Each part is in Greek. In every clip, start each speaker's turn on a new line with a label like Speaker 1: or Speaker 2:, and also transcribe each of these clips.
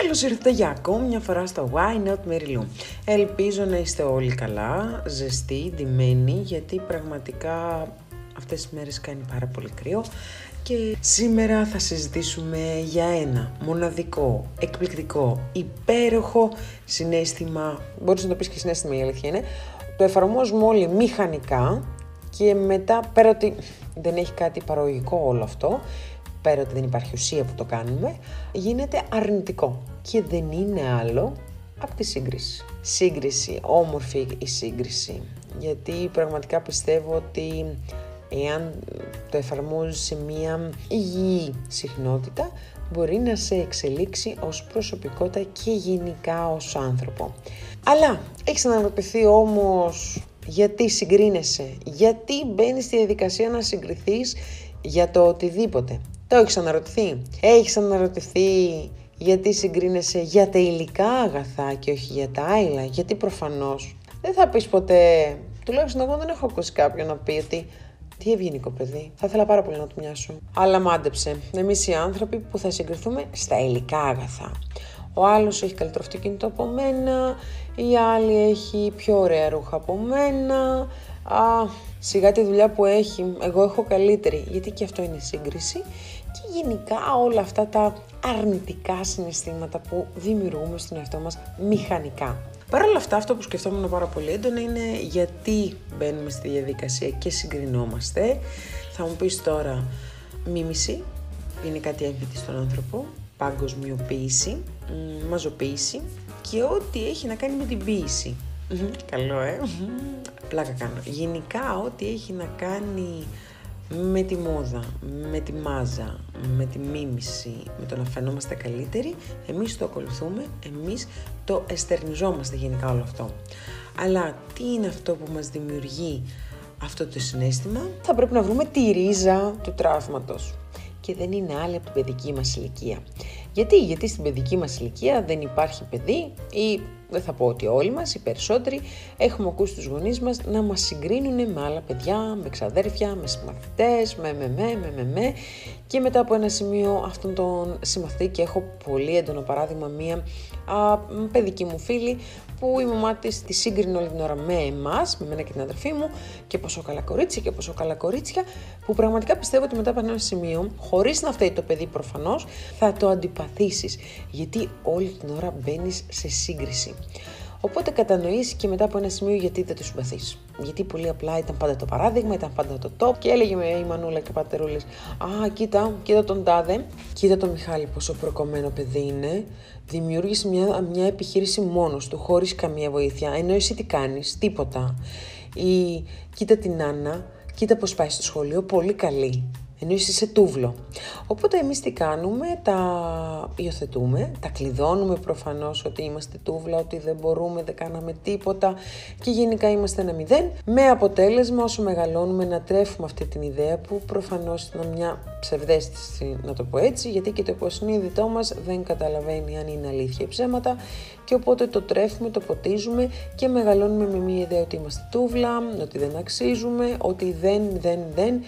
Speaker 1: Καλώς ήρθατε για ακόμη μια φορά στο Why Not Mary Lou. Ελπίζω να είστε όλοι καλά, ζεστοί, ντυμένοι, γιατί πραγματικά αυτές τις μέρες κάνει πάρα πολύ κρύο. Και σήμερα θα συζητήσουμε για ένα μοναδικό, εκπληκτικό, υπέροχο συνέστημα, μπορείς να το πεις και συνέστημα η αλήθεια είναι, το εφαρμόζουμε όλοι μηχανικά και μετά πέρα ότι δεν έχει κάτι παραγωγικό όλο αυτό, πέρα ότι δεν υπάρχει ουσία που το κάνουμε, γίνεται αρνητικό και δεν είναι άλλο από τη σύγκριση. Σύγκριση, όμορφη η σύγκριση, γιατί πραγματικά πιστεύω ότι εάν το εφαρμόζεις σε μία υγιή συχνότητα, μπορεί να σε εξελίξει ως προσωπικότητα και γενικά ως άνθρωπο. Αλλά έχεις αναρωτηθεί όμως γιατί συγκρίνεσαι, γιατί μπαίνεις στη διαδικασία να συγκριθείς για το οτιδήποτε. Το έχεις αναρωτηθεί; Έχεις αναρωτηθεί γιατί συγκρίνεσαι για τα υλικά αγαθά και όχι για τα άειλα. Γιατί προφανώς δεν θα πεις ποτέ, τουλάχιστον εγώ δεν έχω ακούσει κάποιον να πει ότι τι ευγενικό παιδί. Θα ήθελα πάρα πολύ να του μοιάσω. Αλλά μάντεψε. Εμείς οι άνθρωποι που θα συγκριθούμε στα υλικά αγαθά. Ο άλλος έχει καλύτερο αυτοκίνητο από μένα, η άλλη έχει πιο ωραία ρούχα από μένα. Α, σιγά τη δουλειά που έχει, εγώ έχω καλύτερη, γιατί και αυτό είναι σύγκριση και γενικά όλα αυτά τα αρνητικά συναισθήματα που δημιουργούμε στον εαυτό μας μηχανικά. Παρ' όλα αυτά, αυτό που σκεφτόμουν πάρα πολύ έντονα είναι γιατί μπαίνουμε στη διαδικασία και συγκρινόμαστε. Θα μου πεις τώρα, μίμηση, είναι κάτι έμφυτη στον άνθρωπο, παγκοσμιοποίηση, μαζοποίηση και ό,τι έχει να κάνει με την ποιηση Καλό, ε. Πλάκα κάνω. Γενικά, ό,τι έχει να κάνει με τη μόδα, με τη μάζα, με τη μίμηση, με το να φαινόμαστε καλύτεροι, εμείς το ακολουθούμε, εμείς το εστερνιζόμαστε γενικά όλο αυτό. Αλλά τι είναι αυτό που μας δημιουργεί αυτό το συνέστημα, θα πρέπει να βρούμε τη ρίζα του τραύματος. Και δεν είναι άλλη από την παιδική μας ηλικία. Γιατί, γιατί στην παιδική μας ηλικία δεν υπάρχει παιδί ή δεν θα πω ότι όλοι μας, οι περισσότεροι, έχουμε ακούσει τους γονείς μας να μας συγκρίνουν με άλλα παιδιά, με ξαδέρφια, με συμμαθητές, με με με με με με και μετά από ένα σημείο αυτόν τον συμμαθητή και έχω πολύ έντονο παράδειγμα μία α, παιδική μου φίλη που η μαμά της τη σύγκρινε όλη την ώρα με εμάς, με μένα και την αδερφή μου και πόσο καλά κορίτσια και πόσο καλά κορίτσια που πραγματικά πιστεύω ότι μετά από ένα σημείο, χωρίς να φταίει το παιδί προφανώς, θα το αντιπαθήσεις γιατί όλη την ώρα μπαίνεις σε σύγκριση. Οπότε κατανοήσει και μετά από ένα σημείο γιατί δεν το συμπαθείς. Γιατί πολύ απλά ήταν πάντα το παράδειγμα, ήταν πάντα το top και έλεγε με η Μανούλα και ο Πατερούλης: Α, κοίτα, κοίτα τον Τάδε, κοίτα τον Μιχάλη πόσο προκομμένο παιδί είναι. Δημιούργησε μια, μια επιχείρηση μόνος του, χωρίς καμία βοήθεια. Ενώ εσύ τι κάνεις, τίποτα. Ή κοίτα την Άννα, κοίτα πώς πάει στο σχολείο, πολύ καλή ενώ είσαι τούβλο. Οπότε εμείς τι κάνουμε, τα υιοθετούμε, τα κλειδώνουμε προφανώς ότι είμαστε τούβλα, ότι δεν μπορούμε, δεν κάναμε τίποτα και γενικά είμαστε ένα μηδέν, με αποτέλεσμα όσο μεγαλώνουμε να τρέφουμε αυτή την ιδέα που προφανώς είναι μια ψευδέστηση να το πω έτσι, γιατί και το υποσυνείδητό μας δεν καταλαβαίνει αν είναι αλήθεια ή ψέματα και οπότε το τρέφουμε, το ποτίζουμε και μεγαλώνουμε με μια ιδέα ότι είμαστε τούβλα, ότι δεν αξίζουμε, ότι δεν, δεν, δεν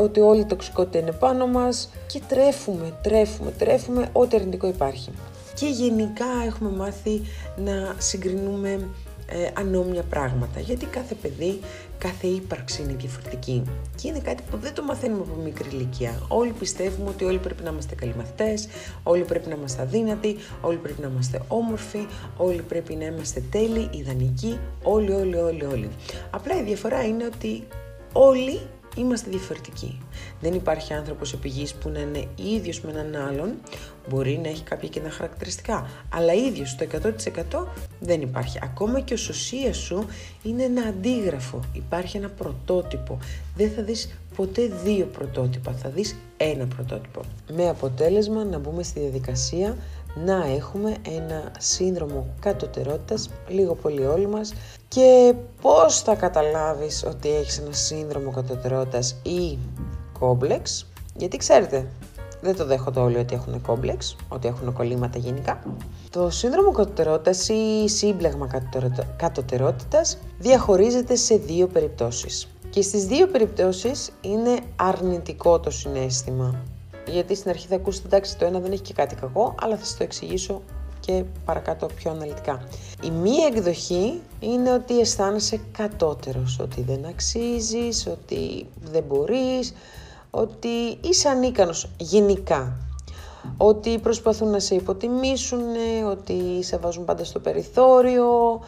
Speaker 1: ότι όλη η τοξικότητα είναι πάνω μας και τρέφουμε, τρέφουμε, τρέφουμε ό,τι αρνητικό υπάρχει. Και γενικά έχουμε μάθει να συγκρινούμε ε, ανώμια πράγματα, γιατί κάθε παιδί, κάθε ύπαρξη είναι διαφορετική και είναι κάτι που δεν το μαθαίνουμε από μικρή ηλικία. Όλοι πιστεύουμε ότι όλοι πρέπει να είμαστε καλοί μαθητές, όλοι πρέπει να είμαστε αδύνατοι, όλοι πρέπει να είμαστε όμορφοι, όλοι πρέπει να είμαστε τέλειοι, ιδανικοί, όλοι, όλοι, όλοι, όλοι. Απλά η διαφορά είναι ότι όλοι είμαστε διαφορετικοί. Δεν υπάρχει άνθρωπος επί γης που να είναι ίδιος με έναν άλλον, μπορεί να έχει κάποια κοινά χαρακτηριστικά, αλλά ίδιος το 100% δεν υπάρχει. Ακόμα και ο σωσίας σου είναι ένα αντίγραφο, υπάρχει ένα πρωτότυπο. Δεν θα δεις ποτέ δύο πρωτότυπα, θα δεις ένα πρωτότυπο. Με αποτέλεσμα να μπούμε στη διαδικασία να έχουμε ένα σύνδρομο κατωτερότητας, λίγο πολύ όλοι μας, και πώς θα καταλάβεις ότι έχεις ένα σύνδρομο κατωτερότητας ή κόμπλεξ, γιατί ξέρετε, δεν το δέχονται όλοι ότι έχουν κόμπλεξ, ότι έχουν κολλήματα γενικά. Το σύνδρομο κατωτερότητας ή σύμπλεγμα κατωτερότητας διαχωρίζεται σε δύο περιπτώσεις. Και στις δύο περιπτώσεις είναι αρνητικό το συνέστημα γιατί στην αρχή θα ακούσετε εντάξει το ένα δεν έχει και κάτι κακό, αλλά θα σας το εξηγήσω και παρακάτω πιο αναλυτικά. Η μία εκδοχή είναι ότι αισθάνεσαι κατώτερος, ότι δεν αξίζεις, ότι δεν μπορείς, ότι είσαι ανίκανος γενικά. Ότι προσπαθούν να σε υποτιμήσουν, ότι σε βάζουν πάντα στο περιθώριο,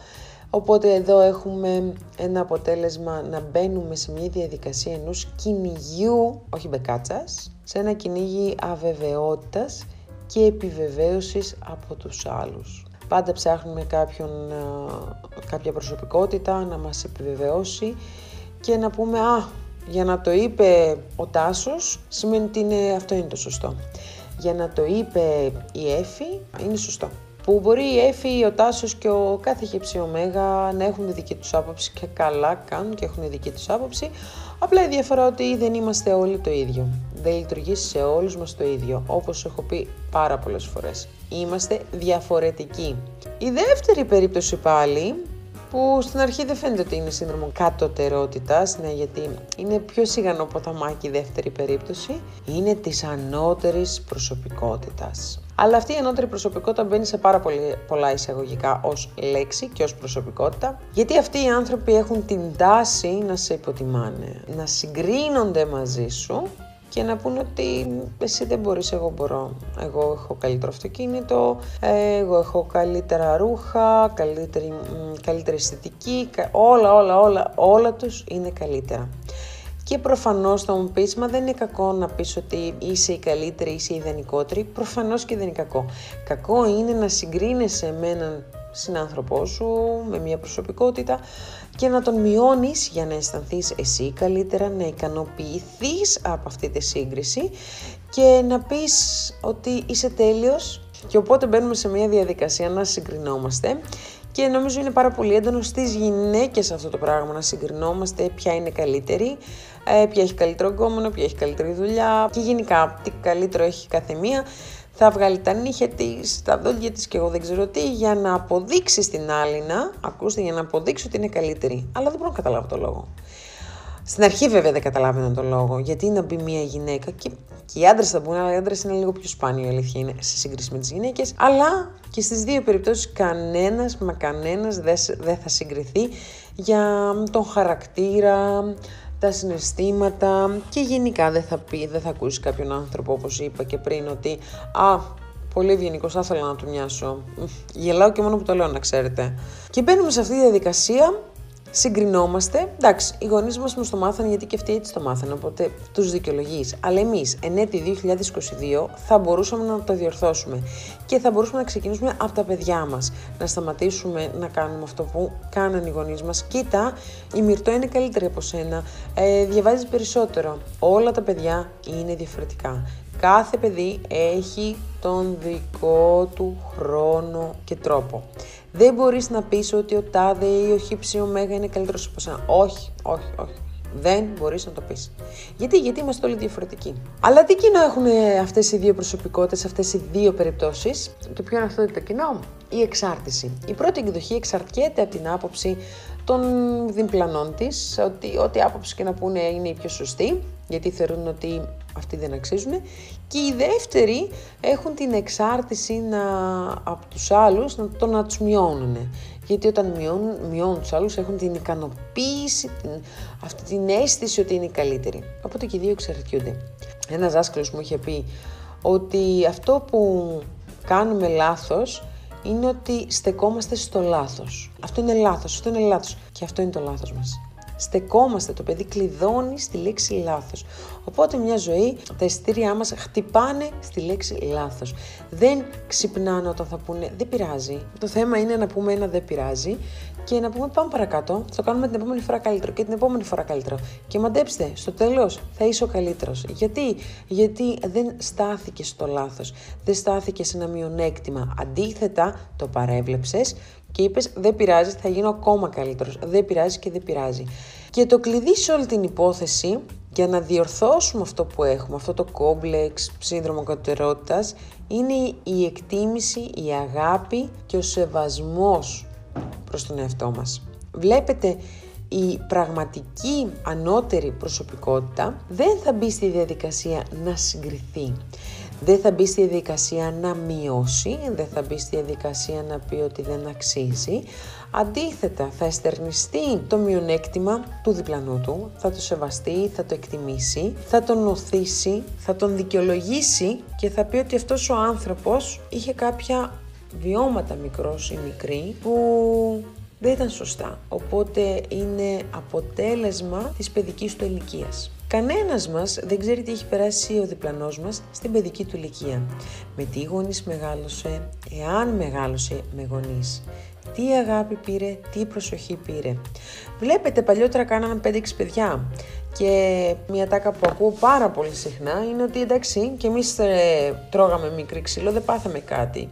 Speaker 1: Οπότε εδώ έχουμε ένα αποτέλεσμα να μπαίνουμε σε μια διαδικασία ενός κυνηγιού, όχι μπεκάτσας, σε ένα κυνήγι αβεβαιότητας και επιβεβαίωσης από τους άλλους. Πάντα ψάχνουμε κάποιον, κάποια προσωπικότητα να μας επιβεβαιώσει και να πούμε «Α, για να το είπε ο Τάσος σημαίνει ότι είναι, αυτό είναι το σωστό». Για να το είπε η Έφη είναι σωστό που μπορεί η Έφη, ο Τάσος και ο κάθε χεψη ωμέγα να έχουν δική τους άποψη και καλά κάνουν και έχουν δική τους άποψη. Απλά η διαφορά ότι δεν είμαστε όλοι το ίδιο. Δεν λειτουργεί σε όλους μας το ίδιο, όπως έχω πει πάρα πολλές φορές. Είμαστε διαφορετικοί. Η δεύτερη περίπτωση πάλι που στην αρχή δεν φαίνεται ότι είναι σύνδρομο κατωτερότητας, ναι, γιατί είναι πιο σιγανό ποταμάκι η δεύτερη περίπτωση, είναι της ανώτερης προσωπικότητας. Αλλά αυτή η ανώτερη προσωπικότητα μπαίνει σε πάρα πολύ, πολλά εισαγωγικά ως λέξη και ως προσωπικότητα, γιατί αυτοί οι άνθρωποι έχουν την τάση να σε υποτιμάνε, να συγκρίνονται μαζί σου και να πούνε ότι εσύ δεν μπορείς, εγώ μπορώ. Εγώ έχω καλύτερο αυτοκίνητο, εγώ έχω καλύτερα ρούχα, καλύτερη, καλύτερη αισθητική, όλα, όλα, όλα, όλα τους είναι καλύτερα. Και προφανώς θα μου πεις, μα δεν είναι κακό να πεις ότι είσαι η καλύτερη, είσαι η ιδανικότερη. Προφανώς και δεν είναι κακό. Κακό είναι να συγκρίνεσαι με έναν συνάνθρωπό σου, με μια προσωπικότητα και να τον μειώνεις για να αισθανθείς εσύ καλύτερα, να ικανοποιηθείς από αυτή τη σύγκριση και να πεις ότι είσαι τέλειος και οπότε μπαίνουμε σε μια διαδικασία να συγκρινόμαστε και νομίζω είναι πάρα πολύ έντονο στις γυναίκες αυτό το πράγμα να συγκρινόμαστε ποια είναι καλύτερη, ε, ποια έχει καλύτερο γκόμενο, ποια έχει καλύτερη δουλειά και γενικά τι καλύτερο έχει κάθε μία θα βγάλει τα νύχια της, τα δόντια της και εγώ δεν ξέρω τι, για να αποδείξει στην άλλη να, ακούστε, για να αποδείξει ότι είναι καλύτερη. Αλλά δεν μπορώ να καταλάβω το λόγο. Στην αρχή βέβαια δεν καταλάβαινα τον λόγο, γιατί να μπει μια γυναίκα και, και οι άντρες θα μπουν, αλλά οι άντρες είναι λίγο πιο σπάνιο η αλήθεια είναι σε σύγκριση με τις γυναίκες. Αλλά και στις δύο περιπτώσεις κανένας μα κανένας δεν θα συγκριθεί για τον χαρακτήρα, τα συναισθήματα και γενικά δεν θα πει, δεν θα ακούσει κάποιον άνθρωπο όπως είπα και πριν ότι «Α, πολύ ευγενικός, θα ήθελα να του μοιάσω». Γελάω και μόνο που το λέω να ξέρετε. Και μπαίνουμε σε αυτή τη διαδικασία συγκρινόμαστε. Εντάξει, οι γονείς μας μα το μάθανε γιατί και αυτοί έτσι το μάθανε, οπότε τους δικαιολογείς. Αλλά εμείς, εν έτη 2022, θα μπορούσαμε να το διορθώσουμε και θα μπορούσαμε να ξεκινήσουμε από τα παιδιά μας. Να σταματήσουμε να κάνουμε αυτό που κάνανε οι γονείς μας. Κοίτα, η Μυρτό είναι καλύτερη από σένα. Ε, διαβάζεις περισσότερο. Όλα τα παιδιά είναι διαφορετικά. Κάθε παιδί έχει τον δικό του χρόνο και τρόπο. Δεν μπορείς να πεις ότι ο τάδε ή ο χύψη ωμέγα είναι καλύτερος από σένα. Όχι, όχι, όχι. Δεν μπορείς να το πεις. Γιατί, γιατί είμαστε όλοι διαφορετικοί. Αλλά τι κοινό έχουν αυτές οι δύο προσωπικότητες, αυτές οι δύο περιπτώσεις; Το ποιο είναι αυτό το κοινό; Η εξάρτηση. Η πρώτη εκδοχή εξαρτιέται από την άποψη των διπλανών της, ότι ό,τι άποψη και να πούνε είναι η πιο σωστή, γιατί θεωρούν ότι αυτοί δεν αξίζουν. Και οι δεύτεροι έχουν την εξάρτηση να, από τους άλλους να το να τους μειώνουν. Γιατί όταν μειώνουν, μειώνουν τους άλλους έχουν την ικανοποίηση, την, αυτή την αίσθηση ότι είναι καλύτεροι. Οπότε και οι δύο εξαρτιούνται. Ένας δάσκαλος μου είχε πει ότι αυτό που κάνουμε λάθος είναι ότι στεκόμαστε στο λάθος. Αυτό είναι λάθος, αυτό είναι λάθος και αυτό είναι το λάθος μας στεκόμαστε, το παιδί κλειδώνει στη λέξη λάθος. Οπότε μια ζωή, τα εισιτήριά μας χτυπάνε στη λέξη λάθος. Δεν ξυπνάνε όταν θα πούνε δεν πειράζει. Το θέμα είναι να πούμε ένα δεν πειράζει και να πούμε πάμε παρακάτω, θα το κάνουμε την επόμενη φορά καλύτερο και την επόμενη φορά καλύτερο. Και μαντέψτε, στο τέλος θα είσαι ο καλύτερος. Γιατί, Γιατί δεν στάθηκε στο λάθος, δεν στάθηκε σε ένα μειονέκτημα. Αντίθετα, το παρέβλεψες και είπες: Δεν πειράζεις, θα γίνω ακόμα καλύτερος. Δεν πειράζει και δεν πειράζει. Και το κλειδί σε όλη την υπόθεση για να διορθώσουμε αυτό που έχουμε, αυτό το κόμπλεξ, σύνδρομο κατωτερότητας, είναι η εκτίμηση, η αγάπη και ο σεβασμός προς τον εαυτό μας. Βλέπετε, η πραγματική ανώτερη προσωπικότητα δεν θα μπει στη διαδικασία να συγκριθεί. Δεν θα μπει στη διαδικασία να μειώσει, δεν θα μπει στη διαδικασία να πει ότι δεν αξίζει. Αντίθετα, θα εστερνιστεί το μειονέκτημα του διπλανού του, θα το σεβαστεί, θα το εκτιμήσει, θα τον οθήσει, θα τον δικαιολογήσει και θα πει ότι αυτός ο άνθρωπος είχε κάποια βιώματα μικρός ή μικρή που δεν ήταν σωστά. Οπότε είναι αποτέλεσμα της παιδικής του ηλικίας. Κανένας μας δεν ξέρει τι έχει περάσει ο διπλανός μας στην παιδική του ηλικία. Με τι γονείς μεγάλωσε, εάν μεγάλωσε με γονείς. Τι αγάπη πήρε, τι προσοχή πήρε. Βλέπετε παλιότερα κάναμε 5-6 παιδιά και μια τάκα που ακούω πάρα πολύ συχνά είναι ότι εντάξει και εμείς ε, τρώγαμε μικρή ξύλο, δεν πάθαμε κάτι.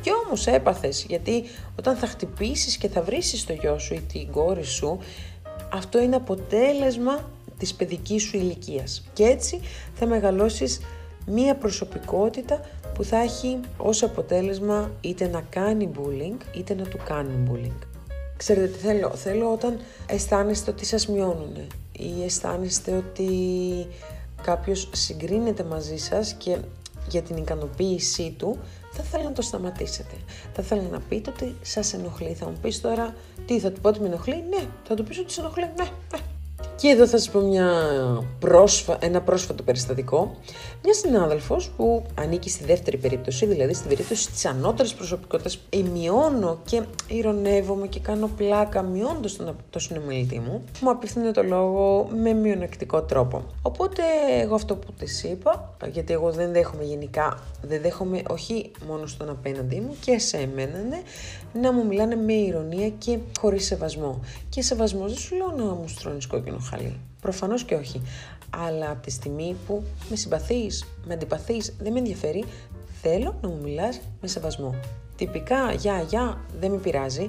Speaker 1: Και όμως έπαθες, γιατί όταν θα χτυπήσεις και θα βρίσεις το γιο σου ή την κόρη σου, αυτό είναι αποτέλεσμα της παιδικής σου ηλικίας. Και έτσι θα μεγαλώσεις μία προσωπικότητα που θα έχει ως αποτέλεσμα είτε να κάνει bullying είτε να του κάνει bullying. Ξέρετε τι θέλω, θέλω όταν αισθάνεστε ότι σας μειώνουν ή αισθάνεστε ότι κάποιος συγκρίνεται μαζί σας και για την ικανοποίησή του θα θέλω να το σταματήσετε. Θα θέλω να πείτε ότι σας ενοχλεί. Θα μου πεις τώρα τι θα του πω ότι με ενοχλεί; Ναι, θα του πεις ότι σε ενοχλεί. Ναι, ναι. Και εδώ θα σας πω μια πρόσφα... ένα πρόσφατο περιστατικό. Μια συνάδελφος που ανήκει στη δεύτερη περίπτωση, δηλαδή στην περίπτωση της ανώτερης προσωπικότητας, μειώνω και ηρωνεύομαι και κάνω πλάκα μειώνοντας τον το συνομιλητή μου, μου απευθύνει το λόγο με μειονεκτικό τρόπο. Οπότε εγώ αυτό που της είπα, γιατί εγώ δεν δέχομαι γενικά, δεν δέχομαι όχι μόνο στον απέναντί μου και σε εμένα, ναι, να μου μιλάνε με ηρωνία και χωρίς σεβασμό. Και σεβασμός δεν σου λέω να μου στρώνεις κόκκινο χαλί. Προφανώς και όχι. Αλλά από τη στιγμή που με συμπαθείς, με αντιπαθείς, δεν με ενδιαφέρει, θέλω να μου μιλάς με σεβασμό. Τυπικά, γεια, γεια, δεν με πειράζει,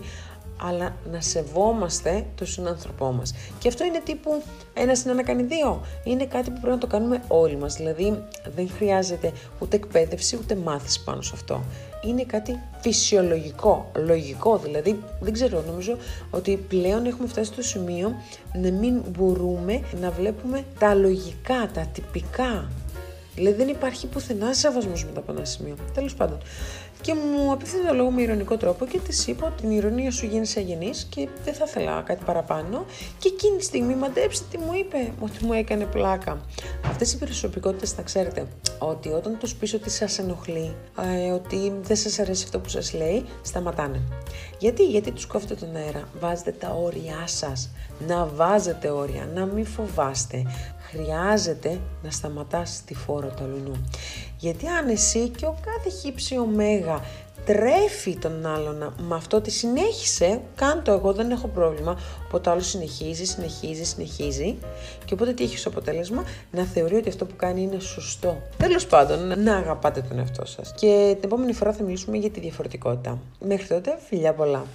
Speaker 1: αλλά να σεβόμαστε τον συνάνθρωπό μας. Και αυτό είναι τύπου ένα συν ένα κάνει δύο. Είναι κάτι που πρέπει να το κάνουμε όλοι μας. Δηλαδή δεν χρειάζεται ούτε εκπαίδευση ούτε μάθηση πάνω σε αυτό είναι κάτι φυσιολογικό, λογικό. Δηλαδή, δεν ξέρω, νομίζω ότι πλέον έχουμε φτάσει στο σημείο να μην μπορούμε να βλέπουμε τα λογικά, τα τυπικά. Δηλαδή, δεν υπάρχει πουθενά σεβασμός μετά από ένα σημείο. Τέλος πάντων και μου απευθύνει το λόγο με ηρωνικό τρόπο και της είπα ότι την ηρωνία σου γίνει αγενής και δεν θα ήθελα κάτι παραπάνω. Και εκείνη τη στιγμή μαντέψτε τι μου είπε, ότι μου έκανε πλάκα. Αυτές οι προσωπικότητες θα ξέρετε ότι όταν τους πεις ότι σας ενοχλεί, ε, ότι δεν σας αρέσει αυτό που σας λέει, σταματάνε. Γιατί, γιατί τους κόβετε τον αέρα, βάζετε τα όρια σας. Να βάζετε όρια, να μην φοβάστε. Χρειάζεται να σταματάς τη φόρο του αλουνού. Γιατί αν εσύ και ο κάθε χύψη ωμέγα τρέφει τον άλλον με αυτό ότι συνέχισε, κάντο εγώ δεν έχω πρόβλημα, οπότε άλλος συνεχίζει, συνεχίζει, συνεχίζει και οπότε τι έχει ως αποτέλεσμα, να θεωρεί ότι αυτό που κάνει είναι σωστό. Τέλος πάντων, να αγαπάτε τον εαυτό σας. Και την επόμενη φορά θα μιλήσουμε για τη διαφορετικότητα. Μέχρι τότε, φιλιά πολλά.